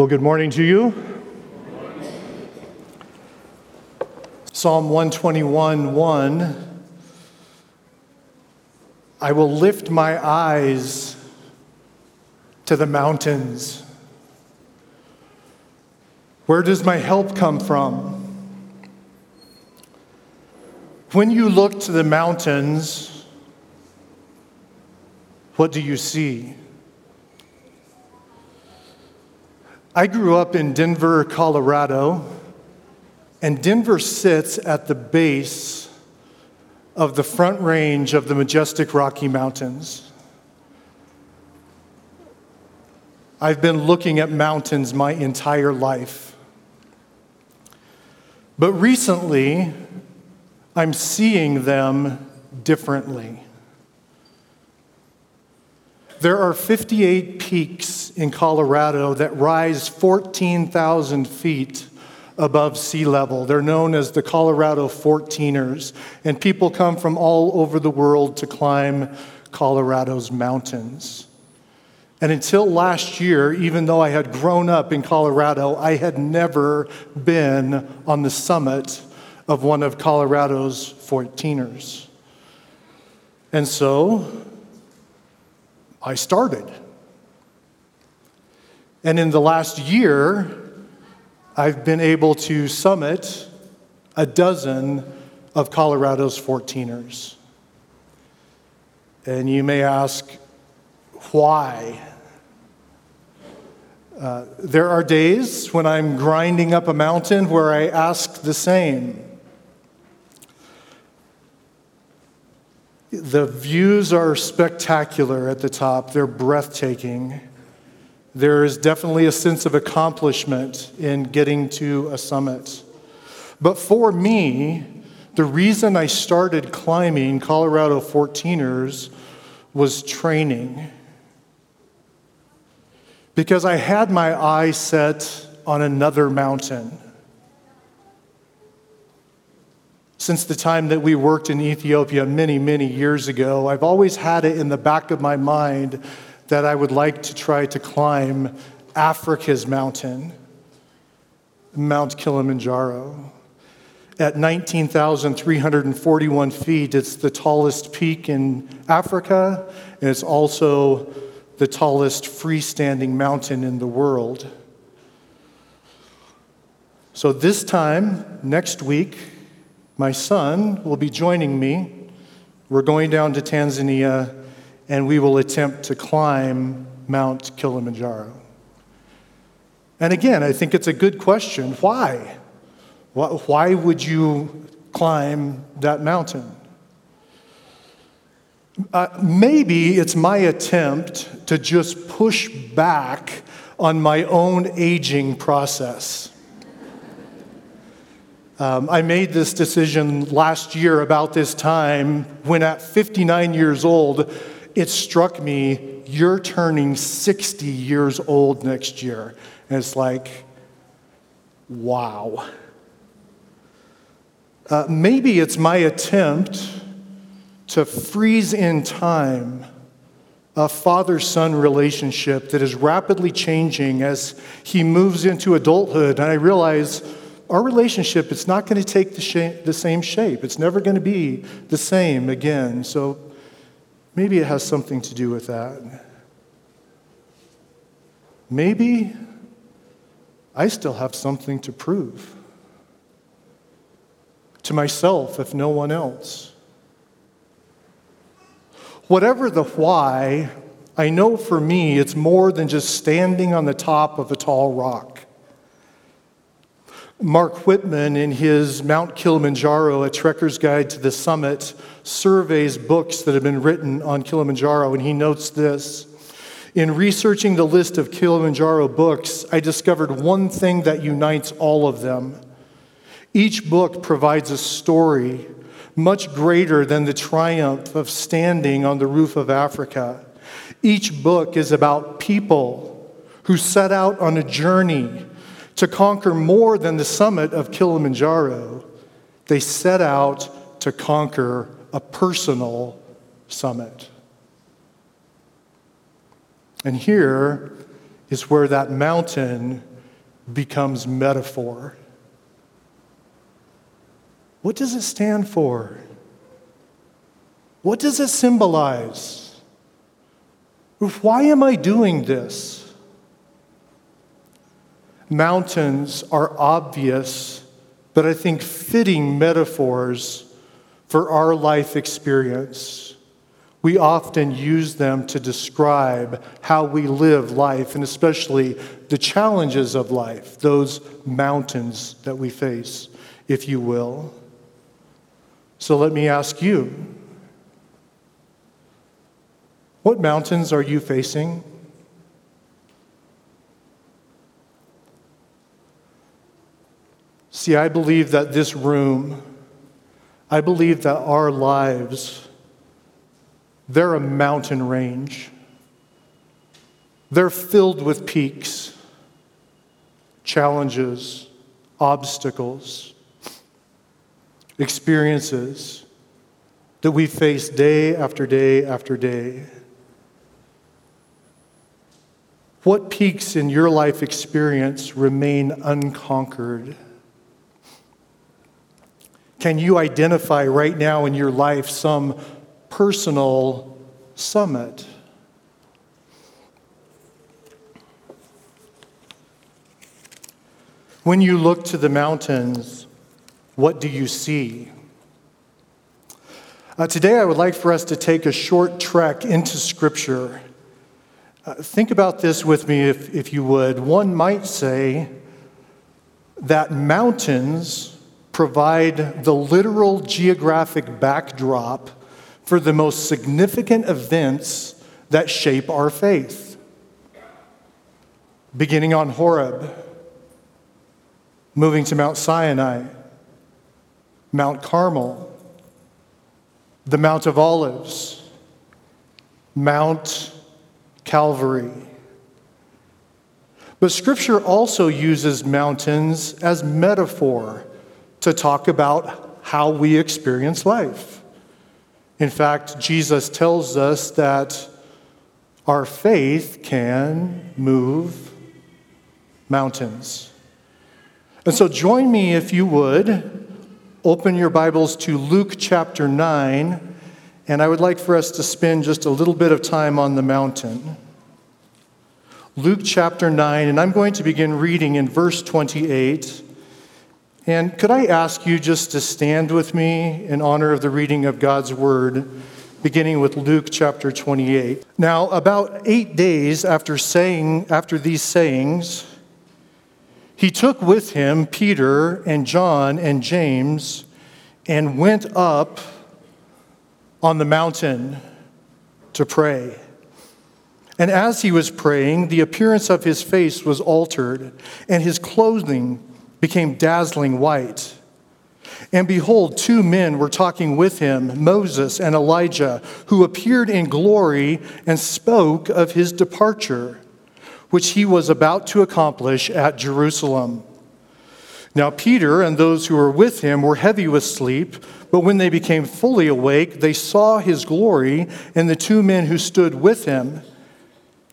Well, good morning to you. Psalm 121 1. I will lift my eyes to the mountains. Where does my help come from? When you look to the mountains, what do you see? I grew up in Denver, Colorado, and Denver sits at the base of the front range of the majestic Rocky Mountains. I've been looking at mountains my entire life. But recently, I'm seeing them differently. There are 58 peaks in Colorado that rise 14,000 feet above sea level. They're known as the Colorado 14ers, and people come from all over the world to climb Colorado's mountains. And until last year, even though I had grown up in Colorado, I had never been on the summit of one of Colorado's 14ers. And so I started. And in the last year, I've been able to summit a dozen of Colorado's 14ers. And you may ask, why? Uh, there are days when I'm grinding up a mountain where I ask the same The views are spectacular at the top, they're breathtaking. There is definitely a sense of accomplishment in getting to a summit. But for me, the reason I started climbing Colorado 14ers was training. Because I had my eye set on another mountain. Since the time that we worked in Ethiopia many, many years ago. I've always had it in the back of my mind that I would like to try to climb Africa's mountain, Mount Kilimanjaro. At 19,341 feet, it's the tallest peak in Africa, and it's also the tallest freestanding mountain in the world. So, this time, next week, my son will be joining me. We're going down to Tanzania and we will attempt to climb Mount Kilimanjaro. And again, I think it's a good question. Why? Why would you climb that mountain? Uh, maybe it's my attempt to just push back on my own aging process. Um, I made this decision last year about this time when, at 59 years old, it struck me you're turning 60 years old next year. And it's like, wow. Uh, maybe it's my attempt to freeze in time a father son relationship that is rapidly changing as he moves into adulthood. And I realize our relationship, it's not going to take the, shape, the same shape. It's never going to be the same again. So maybe it has something to do with that. Maybe I still have something to prove to myself, if no one else. Whatever the why, I know for me it's more than just standing on the top of a tall rock. Mark Whitman, in his Mount Kilimanjaro, A Trekker's Guide to the Summit, surveys books that have been written on Kilimanjaro, and he notes this. In researching the list of Kilimanjaro books, I discovered one thing that unites all of them. Each book provides a story much greater than the triumph of standing on the roof of Africa. Each book is about people who set out on a journey to conquer more than the summit of Kilimanjaro, they set out to conquer a personal summit. And here is where that mountain becomes metaphor. What does it stand for? What does it symbolize? Why am I doing this? Mountains are obvious, but I think fitting metaphors for our life experience. We often use them to describe how we live life, and especially the challenges of life, those mountains that we face, if you will. So let me ask you what mountains are you facing? See, I believe that this room, I believe that our lives, they're a mountain range. They're filled with peaks, challenges, obstacles, experiences that we face day after day after day. What peaks in your life experience remain unconquered? Can you identify right now in your life some personal summit? When you look to the mountains, what do you see? Uh, today, I would like for us to take a short trek into Scripture. Uh, think about this with me, if, if you would. One might say that mountains provide the literal geographic backdrop for the most significant events that shape our faith. Beginning on Horeb, moving to Mount Sinai, Mount Carmel, the Mount of Olives, Mount Calvary. But Scripture also uses mountains as metaphor to talk about how we experience life. In fact, Jesus tells us that our faith can move mountains. And so, join me if you would. Open your Bibles to Luke chapter 9, and I would like for us to spend just a little bit of time on the mountain. Luke chapter 9, and I'm going to begin reading in verse 28. And could I ask you just to stand with me in honor of the reading of God's word, beginning with Luke chapter 28? Now, about eight days after saying after these sayings, he took with him Peter and John and James and went up on the mountain to pray. And as he was praying, the appearance of his face was altered, and his clothing became dazzling white. And behold, two men were talking with him, Moses and Elijah, who appeared in glory and spoke of his departure, which he was about to accomplish at Jerusalem. Now, Peter and those who were with him were heavy with sleep, but when they became fully awake, they saw his glory and the two men who stood with him.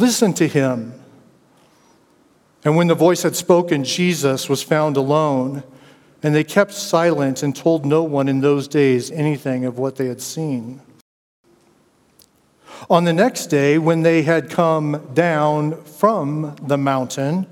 Listen to him. And when the voice had spoken, Jesus was found alone. And they kept silent and told no one in those days anything of what they had seen. On the next day, when they had come down from the mountain,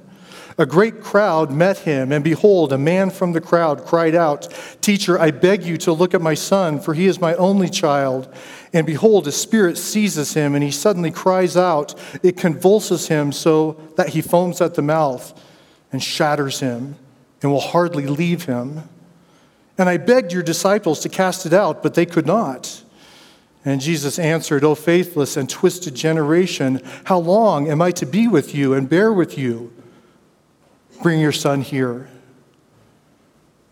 a great crowd met him, and behold, a man from the crowd cried out, Teacher, I beg you to look at my son, for he is my only child. And behold, a spirit seizes him, and he suddenly cries out. It convulses him so that he foams at the mouth and shatters him and will hardly leave him. And I begged your disciples to cast it out, but they could not. And Jesus answered, O faithless and twisted generation, how long am I to be with you and bear with you? Bring your son here.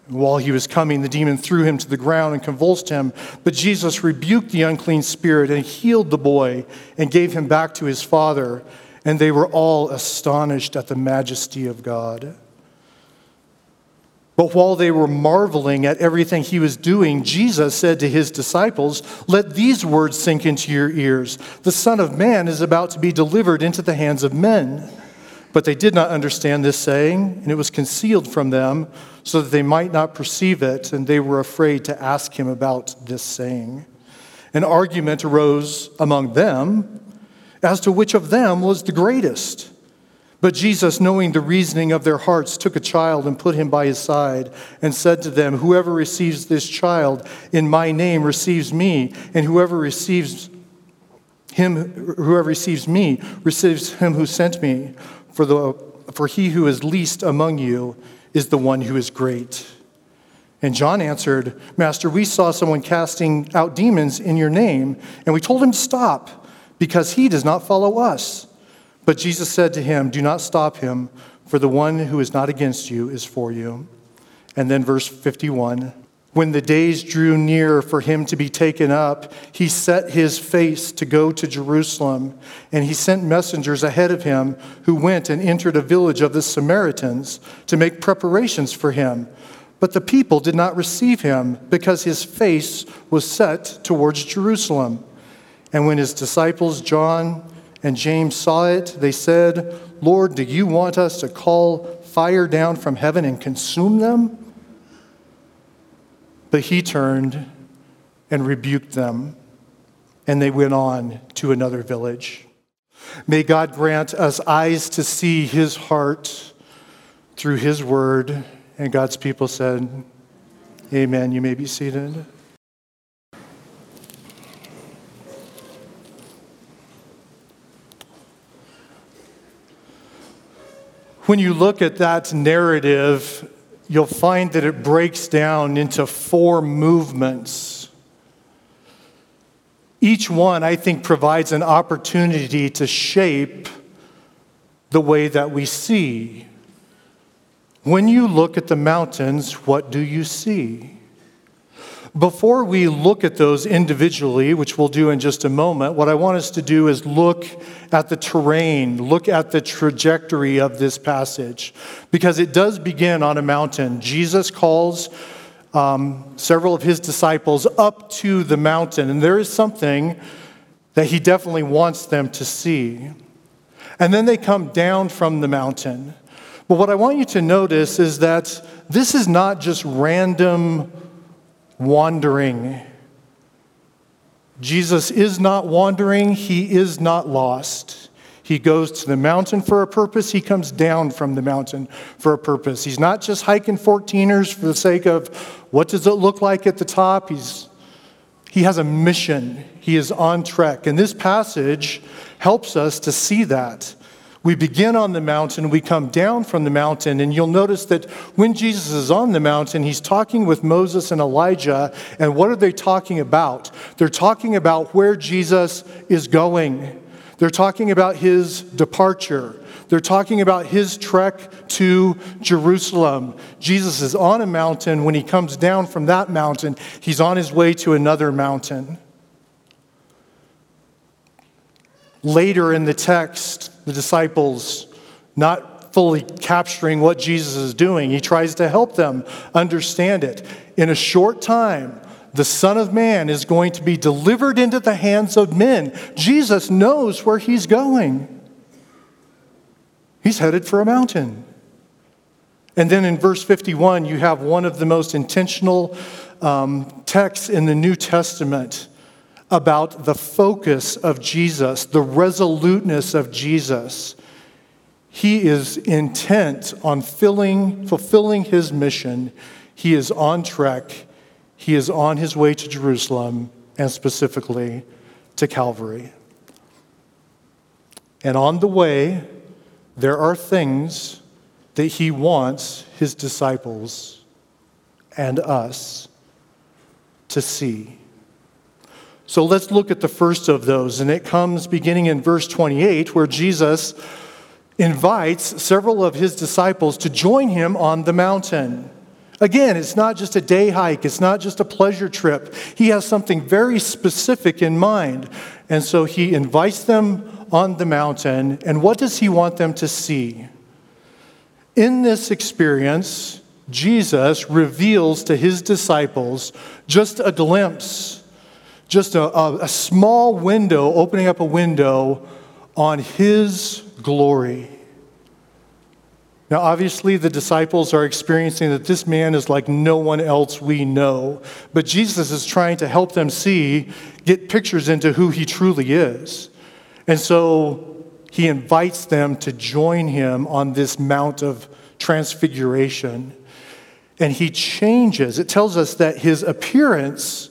While he was coming, the demon threw him to the ground and convulsed him. But Jesus rebuked the unclean spirit and healed the boy and gave him back to his father. And they were all astonished at the majesty of God. But while they were marveling at everything he was doing, Jesus said to his disciples, Let these words sink into your ears. The Son of Man is about to be delivered into the hands of men. But they did not understand this saying, and it was concealed from them so that they might not perceive it, and they were afraid to ask him about this saying. An argument arose among them as to which of them was the greatest. But Jesus, knowing the reasoning of their hearts, took a child and put him by his side and said to them, Whoever receives this child in my name receives me, and whoever receives him, whoever receives me receives him who sent me. For, the, for he who is least among you is the one who is great. And John answered, Master, we saw someone casting out demons in your name, and we told him to stop, because he does not follow us. But Jesus said to him, Do not stop him, for the one who is not against you is for you. And then verse 51 when the days drew near for him to be taken up, he set his face to go to Jerusalem, and he sent messengers ahead of him who went and entered a village of the Samaritans to make preparations for him. But the people did not receive him because his face was set towards Jerusalem. And when his disciples, John and James, saw it, they said, Lord, do you want us to call fire down from heaven and consume them? But he turned and rebuked them, and they went on to another village. May God grant us eyes to see his heart through his word. And God's people said, Amen. You may be seated. When you look at that narrative, you'll find that it breaks down into four movements. Each one, I think, provides an opportunity to shape the way that we see. When you look at the mountains, what do you see? Before we look at those individually, which we'll do in just a moment, what I want us to do is look at the terrain, look at the trajectory of this passage, because it does begin on a mountain. Jesus calls um, several of his disciples up to the mountain, and there is something that he definitely wants them to see. And then they come down from the mountain. But what I want you to notice is that this is not just random wandering. Jesus is not wandering, he is not lost. He goes to the mountain for a purpose, he comes down from the mountain for a purpose. He's not just hiking 14ers for the sake of what does it look like at the top. He's he has a mission. He is on trek. And this passage helps us to see that. We begin on the mountain, we come down from the mountain, and you'll notice that when Jesus is on the mountain, he's talking with Moses and Elijah. And what are they talking about? They're talking about where Jesus is going, they're talking about his departure. They're talking about his trek to Jerusalem. Jesus is on a mountain. When he comes down from that mountain, he's on his way to another mountain. Later in the text, the disciples not fully capturing what Jesus is doing. He tries to help them understand it. In a short time, the Son of Man is going to be delivered into the hands of men. Jesus knows where he's going. He's headed for a mountain. And then in verse 51, you have one of the most intentional um, texts in the New Testament about the focus of Jesus, the resoluteness of Jesus. He is intent on filling, fulfilling his mission. He is on trek. He is on his way to Jerusalem and specifically to Calvary. And on the way, there are things that he wants his disciples and us to see. So let's look at the first of those. And it comes beginning in verse 28, where Jesus invites several of his disciples to join him on the mountain. Again, it's not just a day hike, it's not just a pleasure trip. He has something very specific in mind. And so he invites them on the mountain. And what does he want them to see? In this experience, Jesus reveals to his disciples just a glimpse, just a, a, a small window, opening up a window on his glory. Now, obviously, the disciples are experiencing that this man is like no one else we know. But Jesus is trying to help them see, get pictures into who he truly is. And so he invites them to join him on this Mount of Transfiguration. And he changes. It tells us that his appearance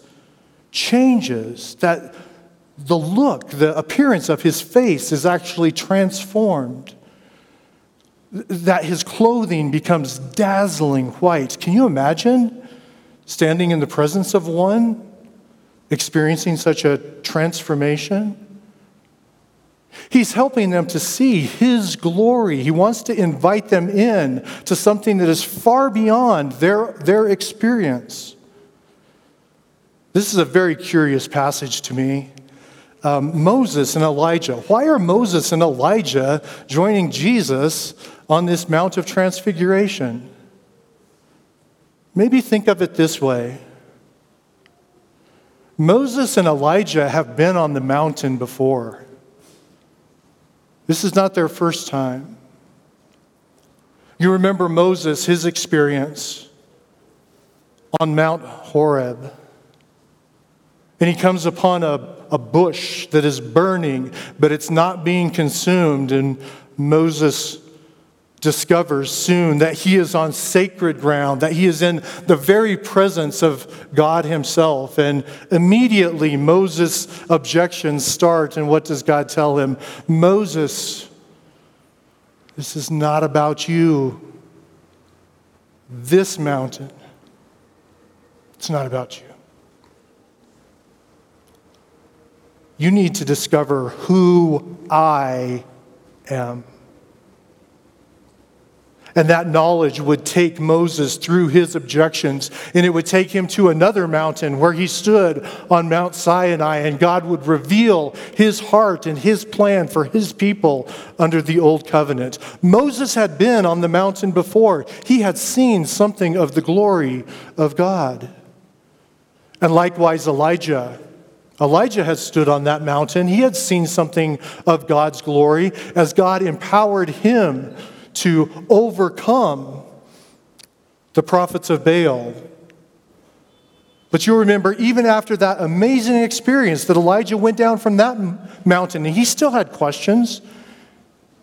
changes, that the look, the appearance of his face is actually transformed that his clothing becomes dazzling white. Can you imagine standing in the presence of one experiencing such a transformation? He's helping them to see his glory. He wants to invite them in to something that is far beyond their, their experience. This is a very curious passage to me. Um, Moses and Elijah. Why are Moses and Elijah joining Jesus on this Mount of Transfiguration. Maybe think of it this way Moses and Elijah have been on the mountain before. This is not their first time. You remember Moses, his experience on Mount Horeb. And he comes upon a, a bush that is burning, but it's not being consumed. And Moses discovers soon that he is on sacred ground, that he is in the very presence of God himself. And immediately Moses' objections start. And what does God tell him? Moses, this is not about you. This mountain, it's not about you. You need to discover who I am. And that knowledge would take Moses through his objections, and it would take him to another mountain where he stood on Mount Sinai, and God would reveal his heart and his plan for his people under the old covenant. Moses had been on the mountain before, he had seen something of the glory of God. And likewise, Elijah. Elijah had stood on that mountain. He had seen something of God's glory as God empowered him to overcome the prophets of Baal. But you remember, even after that amazing experience that Elijah went down from that mountain, and he still had questions,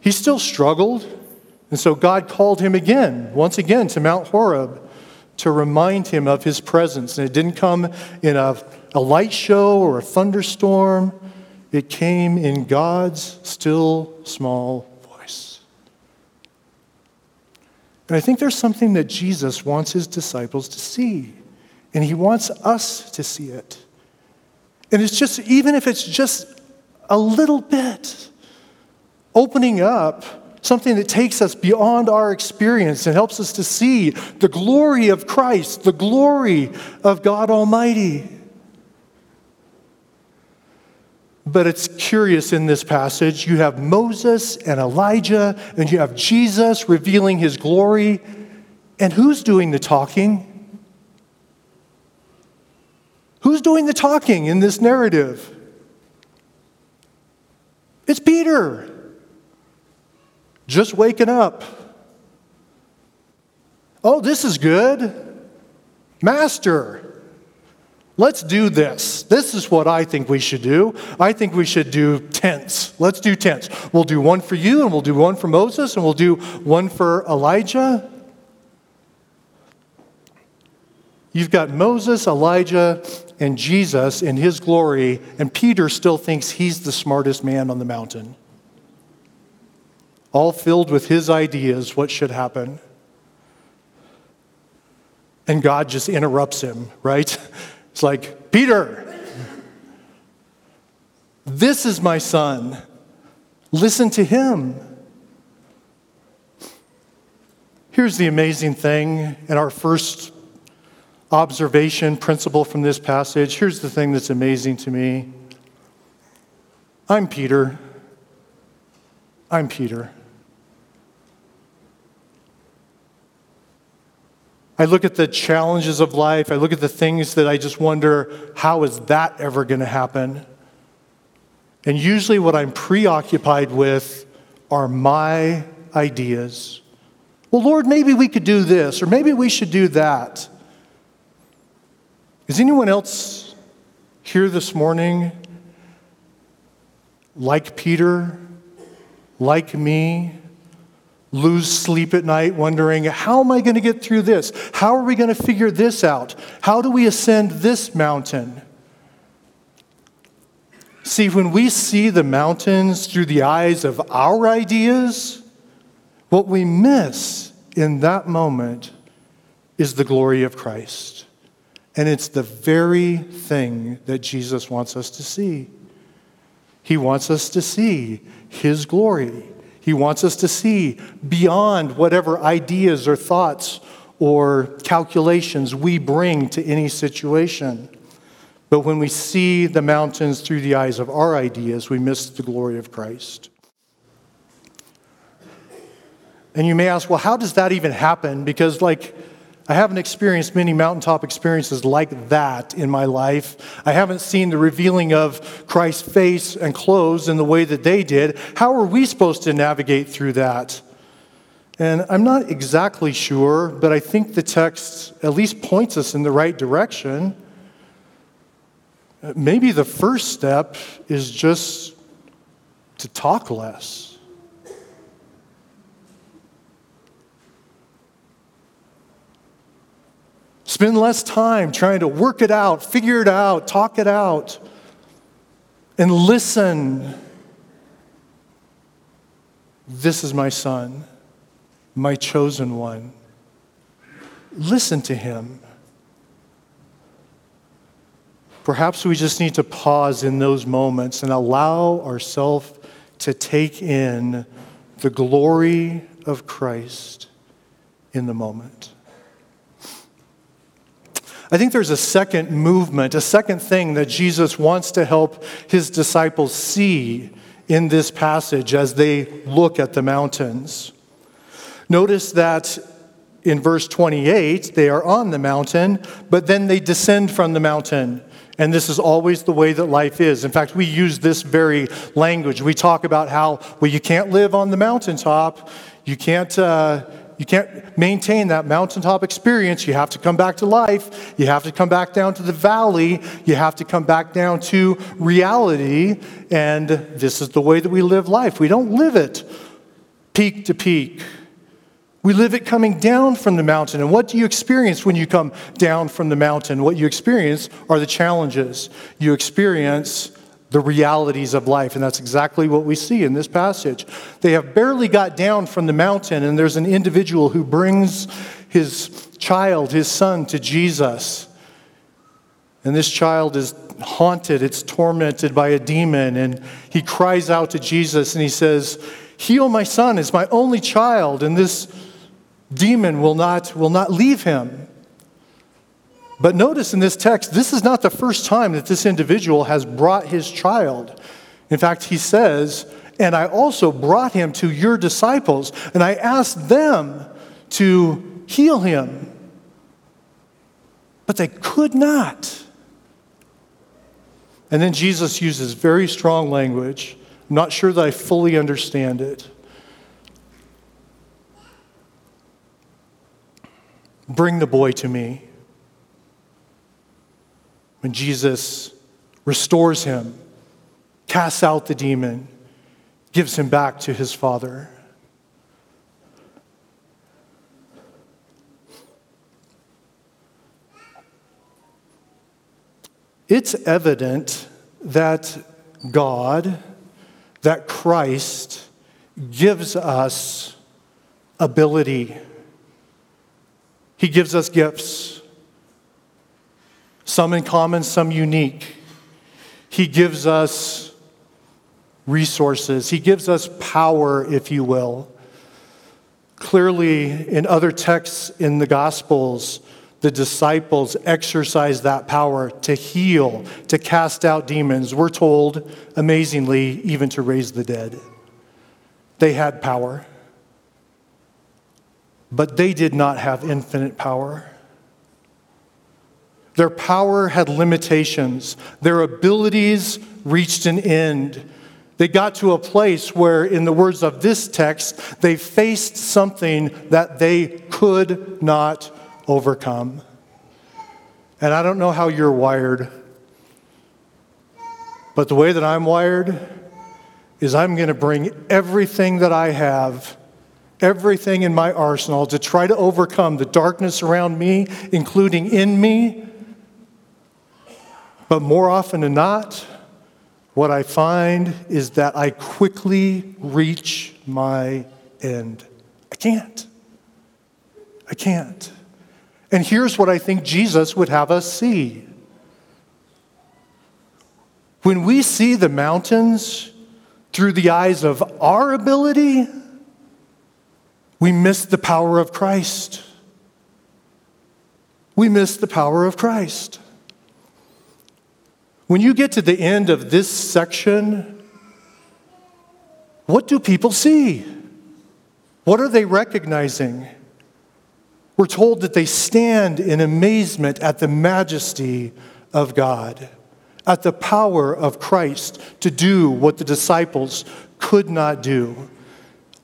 he still struggled. And so God called him again, once again, to Mount Horeb to remind him of his presence. And it didn't come in a, a light show or a thunderstorm, it came in God's still small voice. And I think there's something that Jesus wants his disciples to see, and he wants us to see it. And it's just, even if it's just a little bit, opening up something that takes us beyond our experience and helps us to see the glory of Christ, the glory of God Almighty. But it's curious in this passage. You have Moses and Elijah, and you have Jesus revealing his glory. And who's doing the talking? Who's doing the talking in this narrative? It's Peter. Just waking up. Oh, this is good. Master, Let's do this. This is what I think we should do. I think we should do tents. Let's do tents. We'll do one for you, and we'll do one for Moses, and we'll do one for Elijah. You've got Moses, Elijah, and Jesus in his glory, and Peter still thinks he's the smartest man on the mountain. All filled with his ideas, what should happen. And God just interrupts him, right? It's like, Peter, this is my son. Listen to him. Here's the amazing thing in our first observation principle from this passage. Here's the thing that's amazing to me I'm Peter. I'm Peter. I look at the challenges of life. I look at the things that I just wonder, how is that ever going to happen? And usually, what I'm preoccupied with are my ideas. Well, Lord, maybe we could do this, or maybe we should do that. Is anyone else here this morning like Peter, like me, lose sleep at night wondering, how am I going to get through this? How are we going to figure this out? How do we ascend this mountain? See, when we see the mountains through the eyes of our ideas, what we miss in that moment is the glory of Christ. And it's the very thing that Jesus wants us to see. He wants us to see His glory. He wants us to see beyond whatever ideas or thoughts or calculations we bring to any situation. But when we see the mountains through the eyes of our ideas, we miss the glory of Christ. And you may ask, well, how does that even happen? Because, like, I haven't experienced many mountaintop experiences like that in my life. I haven't seen the revealing of Christ's face and clothes in the way that they did. How are we supposed to navigate through that? And I'm not exactly sure, but I think the text at least points us in the right direction. Maybe the first step is just to talk less. Spend less time trying to work it out, figure it out, talk it out, and listen. This is my son, my chosen one. Listen to him. Perhaps we just need to pause in those moments and allow ourselves to take in the glory of Christ in the moment. I think there's a second movement, a second thing that Jesus wants to help his disciples see in this passage as they look at the mountains. Notice that in verse 28, they are on the mountain, but then they descend from the mountain. And this is always the way that life is. In fact, we use this very language. We talk about how, well, you can't live on the mountaintop. You can't, uh, you can't maintain that mountaintop experience. You have to come back to life. You have to come back down to the valley. You have to come back down to reality. And this is the way that we live life. We don't live it peak to peak. We live it coming down from the mountain. And what do you experience when you come down from the mountain? What you experience are the challenges. You experience the realities of life. And that's exactly what we see in this passage. They have barely got down from the mountain, and there's an individual who brings his child, his son, to Jesus. And this child is haunted, it's tormented by a demon. And he cries out to Jesus and he says, Heal my son, it's my only child, and this demon will not, will not leave him. But notice in this text, this is not the first time that this individual has brought his child. In fact, he says, And I also brought him to your disciples, and I asked them to heal him. But they could not. And then Jesus uses very strong language. I'm not sure that I fully understand it. Bring the boy to me when Jesus restores him, casts out the demon, gives him back to his father. It's evident that God, that Christ, gives us ability. He gives us gifts some in common, some unique. He gives us resources, He gives us power, if you will. Clearly, in other texts in the Gospels, the disciples exercised that power to heal, to cast out demons. We're told, amazingly, even to raise the dead. They had power, but they did not have infinite power. Their power had limitations, their abilities reached an end. They got to a place where, in the words of this text, they faced something that they could not overcome. And I don't know how you're wired, but the way that I'm wired is I'm going to bring everything that I have, everything in my arsenal to try to overcome the darkness around me, including in me. But more often than not, what I find is that I quickly reach my end. I can't. I can't. And here's what I think Jesus would have us see. When we see the mountains through the eyes of our ability, we miss the power of Christ. We miss the power of Christ. When you get to the end of this section, what do people see? What are they recognizing? We're told that they stand in amazement at the majesty of God, at the power of Christ to do what the disciples could not do.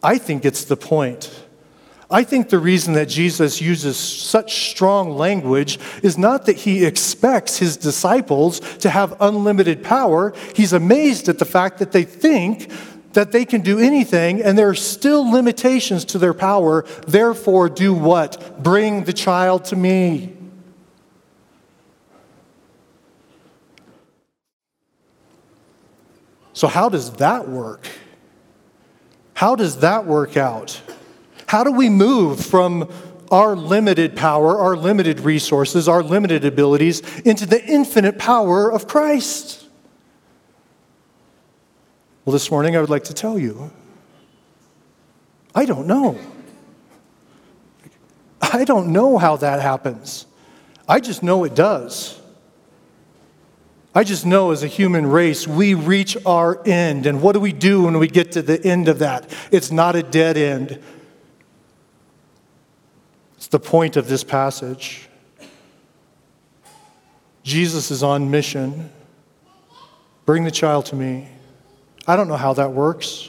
I think it's the point. I think the reason that Jesus uses such strong language is not that he expects his disciples to have unlimited power. He's amazed at the fact that they think that they can do anything and there are still limitations to their power. Therefore, do what? Bring the child to me. So, how does that work? How does that work out? How do we move from our limited power, our limited resources, our limited abilities into the infinite power of Christ? Well, this morning I would like to tell you I don't know. I don't know how that happens. I just know it does. I just know as a human race, we reach our end. And what do we do when we get to the end of that? It's not a dead end. It's the point of this passage. Jesus is on mission. Bring the child to me. I don't know how that works.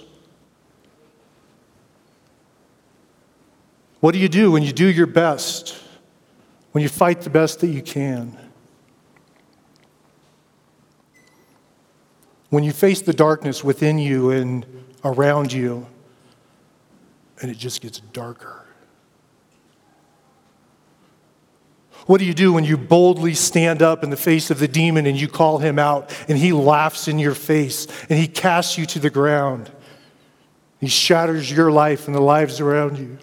What do you do when you do your best, when you fight the best that you can? When you face the darkness within you and around you, and it just gets darker. What do you do when you boldly stand up in the face of the demon and you call him out and he laughs in your face and he casts you to the ground? He shatters your life and the lives around you.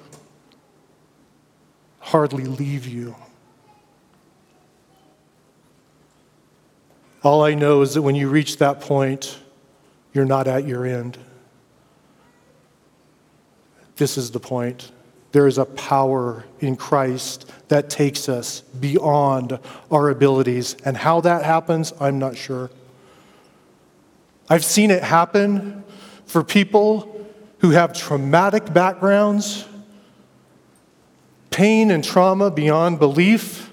Hardly leave you. All I know is that when you reach that point, you're not at your end. This is the point. There is a power in Christ that takes us beyond our abilities. And how that happens, I'm not sure. I've seen it happen for people who have traumatic backgrounds, pain and trauma beyond belief,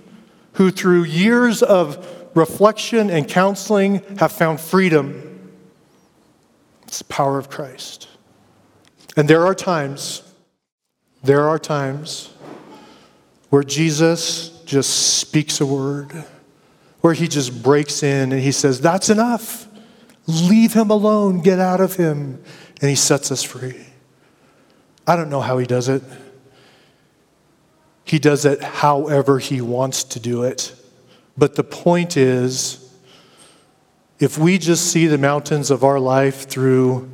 who through years of reflection and counseling have found freedom. It's the power of Christ. And there are times there are times where Jesus just speaks a word, where he just breaks in and he says, That's enough. Leave him alone. Get out of him. And he sets us free. I don't know how he does it. He does it however he wants to do it. But the point is, if we just see the mountains of our life through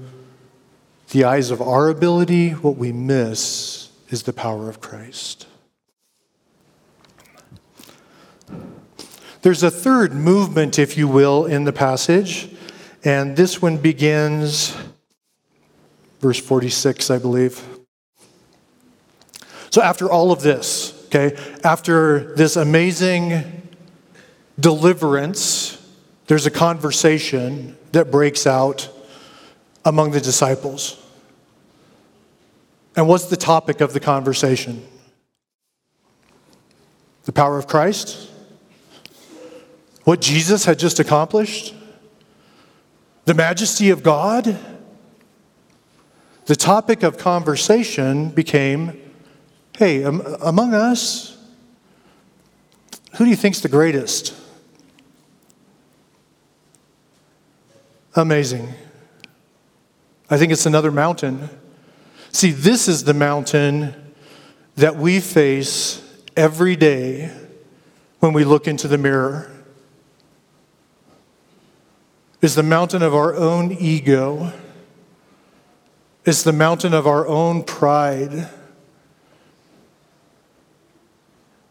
the eyes of our ability, what we miss is the power of Christ. There's a third movement, if you will, in the passage, and this one begins, verse 46, I believe. So, after all of this, Okay? After this amazing deliverance, there's a conversation that breaks out among the disciples. And what's the topic of the conversation? The power of Christ? What Jesus had just accomplished? The majesty of God? The topic of conversation became hey, among us, who do you think's the greatest? Amazing. I think it's another mountain. See, this is the mountain that we face every day when we look into the mirror. Is the mountain of our own ego. It's the mountain of our own pride.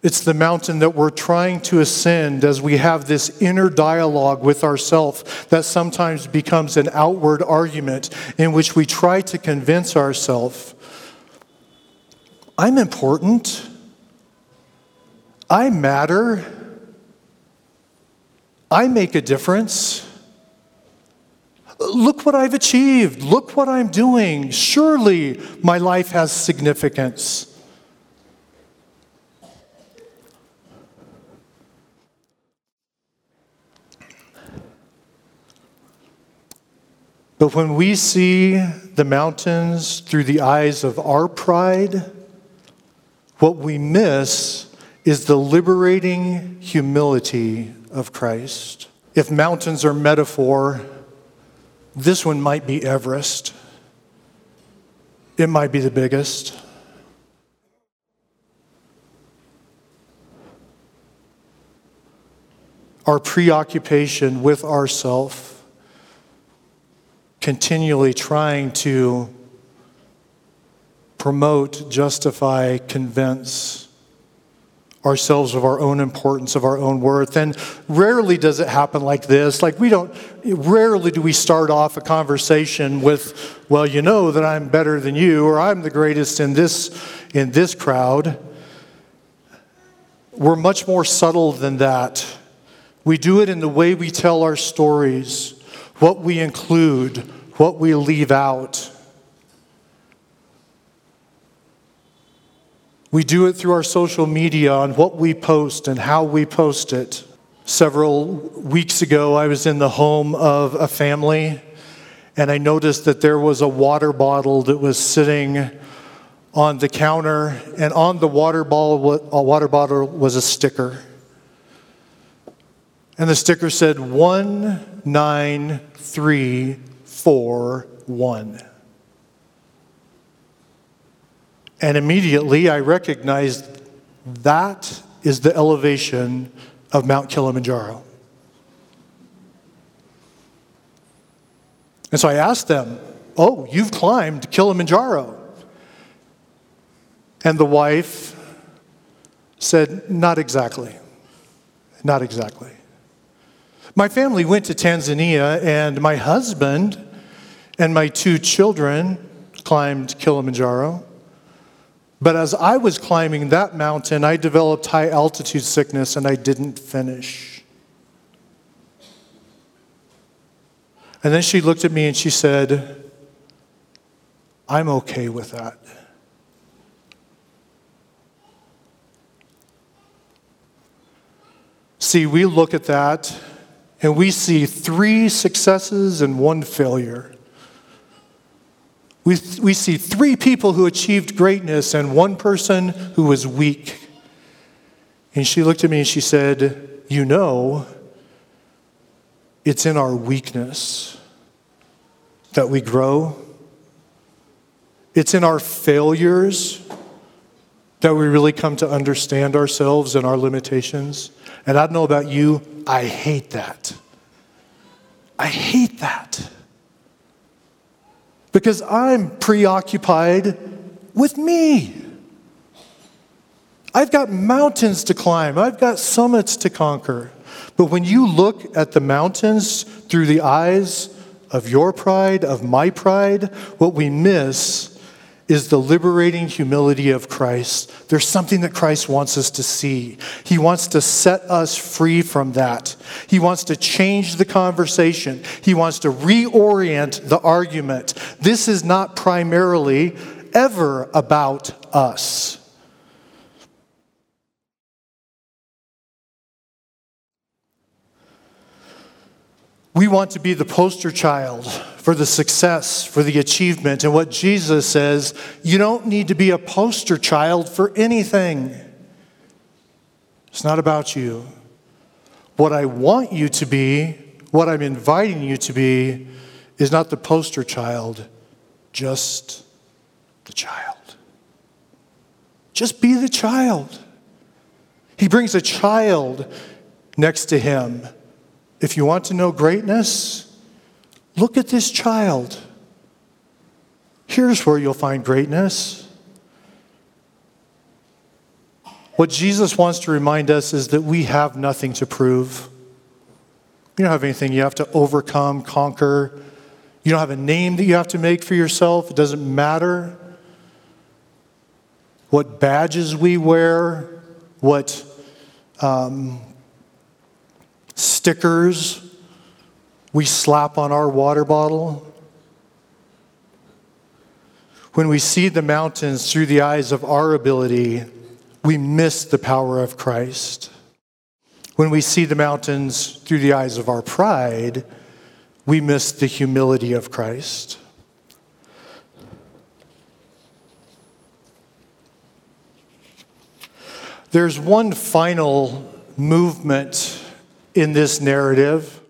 It's the mountain that we're trying to ascend as we have this inner dialogue with ourself that sometimes becomes an outward argument in which we try to convince ourselves I'm important. I matter. I make a difference. Look what I've achieved. Look what I'm doing. Surely my life has significance. But when we see the mountains through the eyes of our pride, what we miss is the liberating humility of Christ. If mountains are metaphor, this one might be Everest. It might be the biggest. Our preoccupation with ourself continually trying to promote, justify, convince ourselves of our own importance, of our own worth. And rarely does it happen like this. Like, we don't, rarely do we start off a conversation with, well, you know that I'm better than you, or I'm the greatest in this, in this crowd. We're much more subtle than that. We do it in the way we tell our stories, what we include, what we leave out. We do it through our social media on what we post and how we post it. Several weeks ago, I was in the home of a family and I noticed that there was a water bottle that was sitting on the counter, and on the water, ball, water bottle was a sticker. And the sticker said 193 4 1. And immediately I recognized that is the elevation of Mount Kilimanjaro. And so I asked them, Oh, you've climbed Kilimanjaro. And the wife said, Not exactly. Not exactly. My family went to Tanzania, and my husband and my two children climbed Kilimanjaro. But as I was climbing that mountain, I developed high altitude sickness and I didn't finish. And then she looked at me and she said, I'm okay with that. See, we look at that and we see three successes and one failure. We, we see three people who achieved greatness and one person who was weak. And she looked at me and she said, You know, it's in our weakness that we grow. It's in our failures that we really come to understand ourselves and our limitations. And I don't know about you, I hate that. I hate that because I'm preoccupied with me. I've got mountains to climb, I've got summits to conquer. But when you look at the mountains through the eyes of your pride, of my pride, what we miss is the liberating humility of Christ. There's something that Christ wants us to see. He wants to set us free from that. He wants to change the conversation. He wants to reorient the argument. This is not primarily ever about us. We want to be the poster child for the success, for the achievement. And what Jesus says, you don't need to be a poster child for anything. It's not about you. What I want you to be, what I'm inviting you to be, is not the poster child, just the child. Just be the child. He brings a child next to him if you want to know greatness, look at this child. Here's where you'll find greatness. What Jesus wants to remind us is that we have nothing to prove. You don't have anything you have to overcome, conquer. You don't have a name that you have to make for yourself. It doesn't matter what badges we wear, what um, stickers we slap on our water bottle. When we see the mountains through the eyes of our ability, we miss the power of Christ. When we see the mountains through the eyes of our pride, we miss the humility of Christ. There's one final movement in this narrative.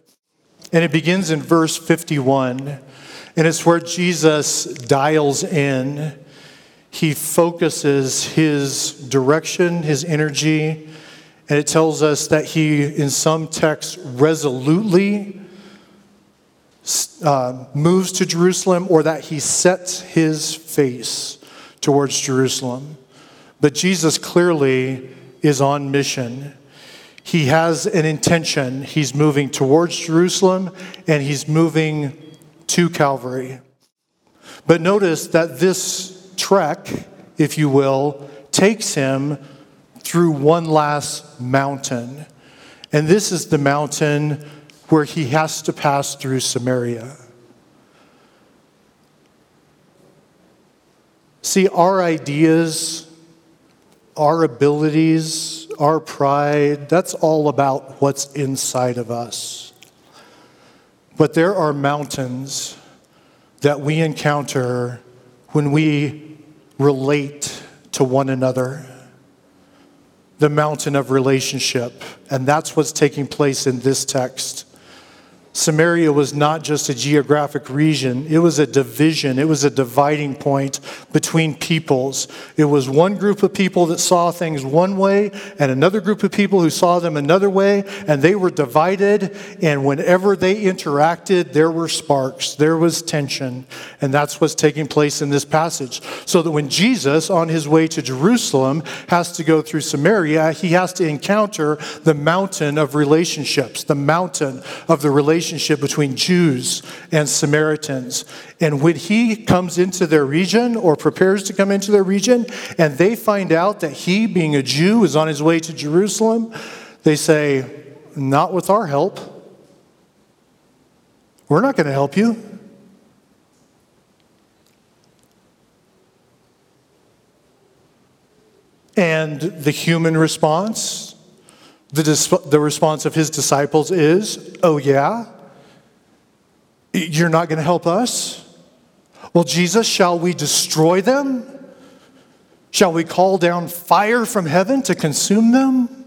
And it begins in verse 51. And it's where Jesus dials in. He focuses his direction, his energy, and it tells us that he, in some texts, resolutely uh, moves to Jerusalem or that he sets his face towards Jerusalem. But Jesus clearly is on mission he has an intention. He's moving towards Jerusalem and he's moving to Calvary. But notice that this trek, if you will, takes him through one last mountain. And this is the mountain where he has to pass through Samaria. See, our ideas, our abilities, our pride, that's all about what's inside of us. But there are mountains that we encounter when we relate to one another. The mountain of relationship. And that's what's taking place in this text. Samaria was not just a geographic region, it was a division, it was a dividing point between peoples. It was one group of people that saw things one way, and another group of people who saw them another way, and they were divided. And whenever they interacted, there were sparks, there was tension. And that's what's taking place in this passage. So that when Jesus, on his way to Jerusalem, has to go through Samaria, he has to encounter the mountain of relationships, the mountain of the relationship relationship between Jews and Samaritans. And when he comes into their region or prepares to come into their region, and they find out that he, being a Jew, is on his way to Jerusalem, they say, Not with our help. We're not going to help you. And the human response, the, the response of his disciples is, Oh, yeah? You're not going to help us? Well, Jesus, shall we destroy them? Shall we call down fire from heaven to consume them?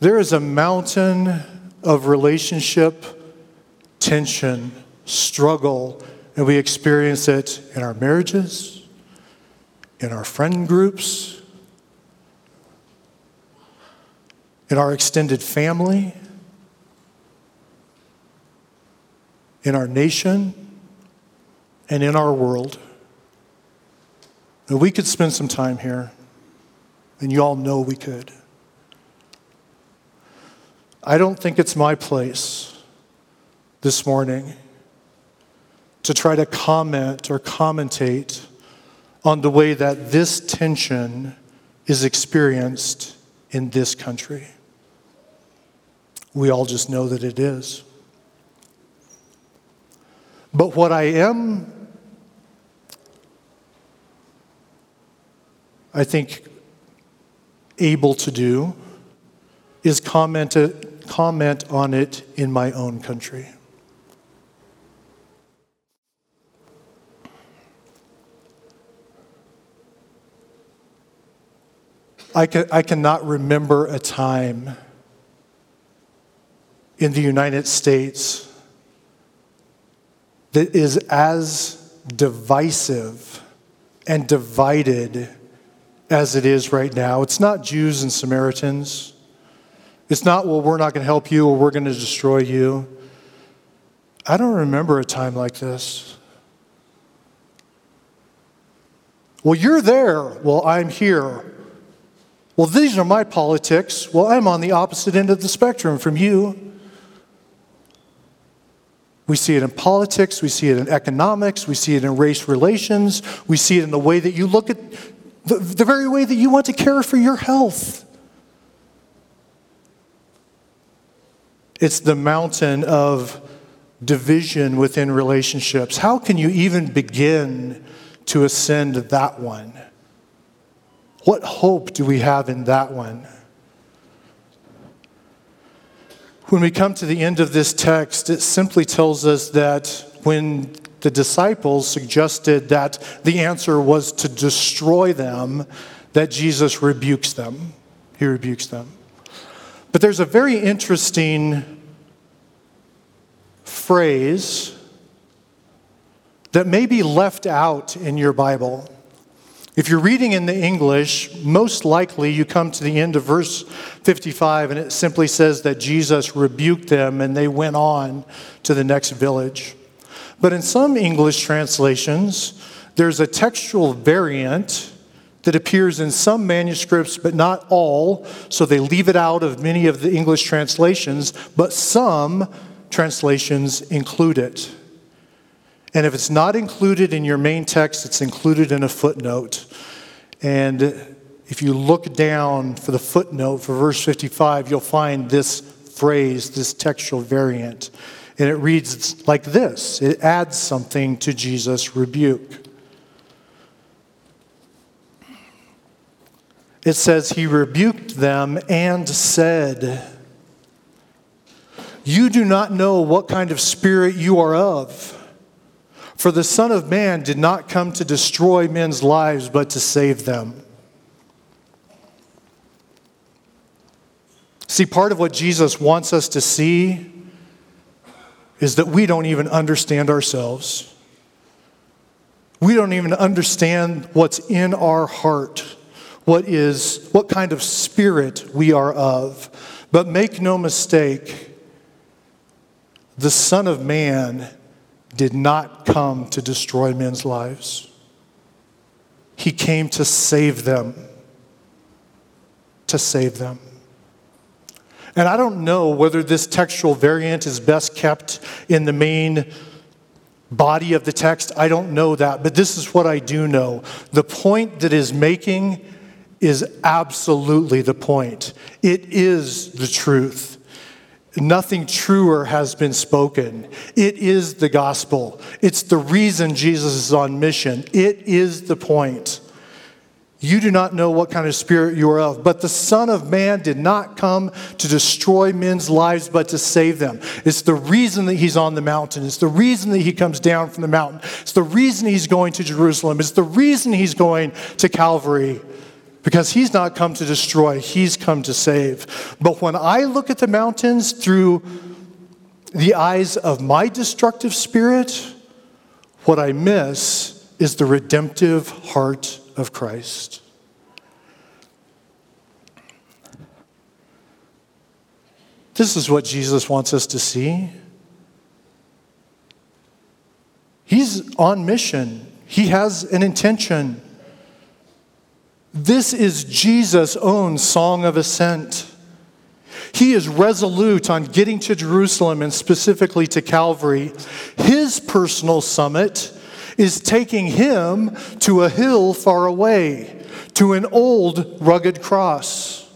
There is a mountain of relationship tension, struggle, and we experience it in our marriages, in our friend groups, in our extended family, in our nation, and in our world. And we could spend some time here, and you all know we could. I don't think it's my place this morning to try to comment or commentate on the way that this tension is experienced in this country. We all just know that it is. But what I am, I think, able to do is comment, uh, comment on it in my own country. I, can, I cannot remember a time in the United States that is as divisive and divided as it is right now. It's not Jews and Samaritans. It's not, well, we're not going to help you or we're going to destroy you. I don't remember a time like this. Well, you're there. Well, I'm here. Well, these are my politics. Well, I'm on the opposite end of the spectrum from you. We see it in politics, we see it in economics, we see it in race relations, we see it in the way that you look at the, the very way that you want to care for your health. It's the mountain of division within relationships. How can you even begin to ascend that one? What hope do we have in that one? When we come to the end of this text, it simply tells us that when the disciples suggested that the answer was to destroy them, that Jesus rebukes them. He rebukes them. But there's a very interesting phrase that may be left out in your Bible. If you're reading in the English, most likely you come to the end of verse 55 and it simply says that Jesus rebuked them and they went on to the next village. But in some English translations, there's a textual variant that appears in some manuscripts, but not all, so they leave it out of many of the English translations, but some translations include it. And if it's not included in your main text, it's included in a footnote. And if you look down for the footnote for verse 55, you'll find this phrase, this textual variant. And it reads like this it adds something to Jesus' rebuke. It says, He rebuked them and said, You do not know what kind of spirit you are of. For the Son of Man did not come to destroy men's lives, but to save them. See, part of what Jesus wants us to see is that we don't even understand ourselves. We don't even understand what's in our heart, what is what kind of spirit we are of. But make no mistake, the Son of Man did not come to destroy men's lives. He came to save them. To save them. And I don't know whether this textual variant is best kept in the main body of the text. I don't know that, but this is what I do know. The point that is making is absolutely the point. It is the truth. Nothing truer has been spoken. It is the gospel. It's the reason Jesus is on mission. It is the point. You do not know what kind of spirit you are of, but the Son of Man did not come to destroy men's lives, but to save them. It's the reason that he's on the mountain. It's the reason that he comes down from the mountain. It's the reason he's going to Jerusalem. It's the reason he's going to Calvary because he's not come to destroy, he's come to save. But when I look at the mountains through the eyes of my destructive spirit, what I miss is the redemptive heart of Christ. This is what Jesus wants us to see. He's on mission. He has an intention. This is Jesus' own song of ascent. He is resolute on getting to Jerusalem and specifically to Calvary. His personal summit is taking him to a hill far away, to an old rugged cross.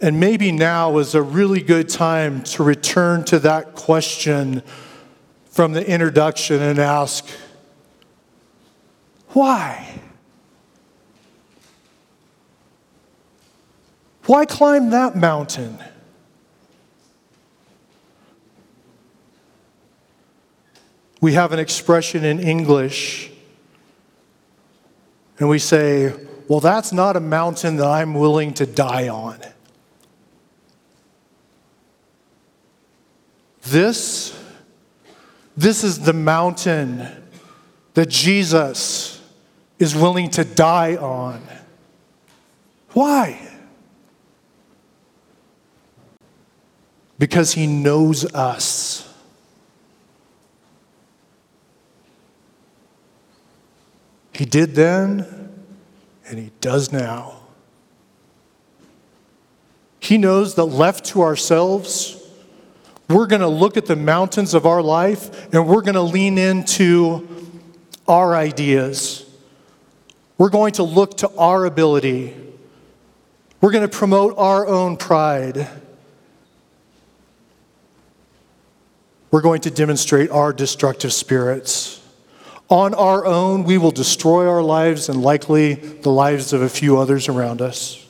And maybe now is a really good time to return to that question from the introduction and ask, why? Why climb that mountain? We have an expression in English, and we say, Well, that's not a mountain that I'm willing to die on. This, this is the mountain that Jesus is willing to die on. Why? Because he knows us. He did then, and he does now. He knows that left to ourselves, we're going to look at the mountains of our life and we're going to lean into our ideas. We're going to look to our ability. We're going to promote our own pride. We're going to demonstrate our destructive spirits. On our own, we will destroy our lives and likely the lives of a few others around us.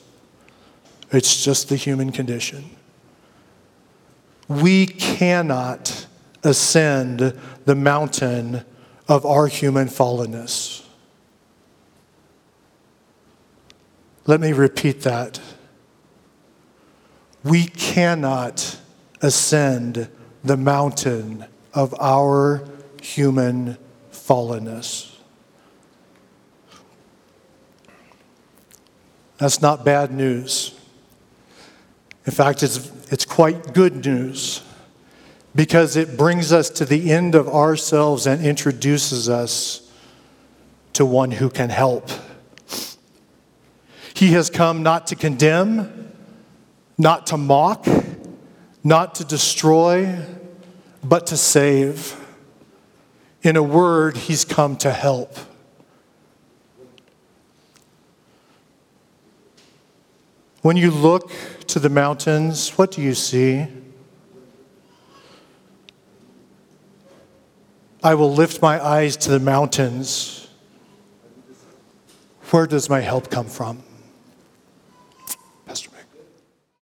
It's just the human condition. We cannot ascend the mountain of our human fallenness. Let me repeat that. We cannot ascend the mountain of our human fallenness. That's not bad news. In fact, it's, it's quite good news because it brings us to the end of ourselves and introduces us to one who can help. He has come not to condemn, not to mock, not to destroy, but to save. In a word, he's come to help. When you look to the mountains, what do you see? I will lift my eyes to the mountains. Where does my help come from?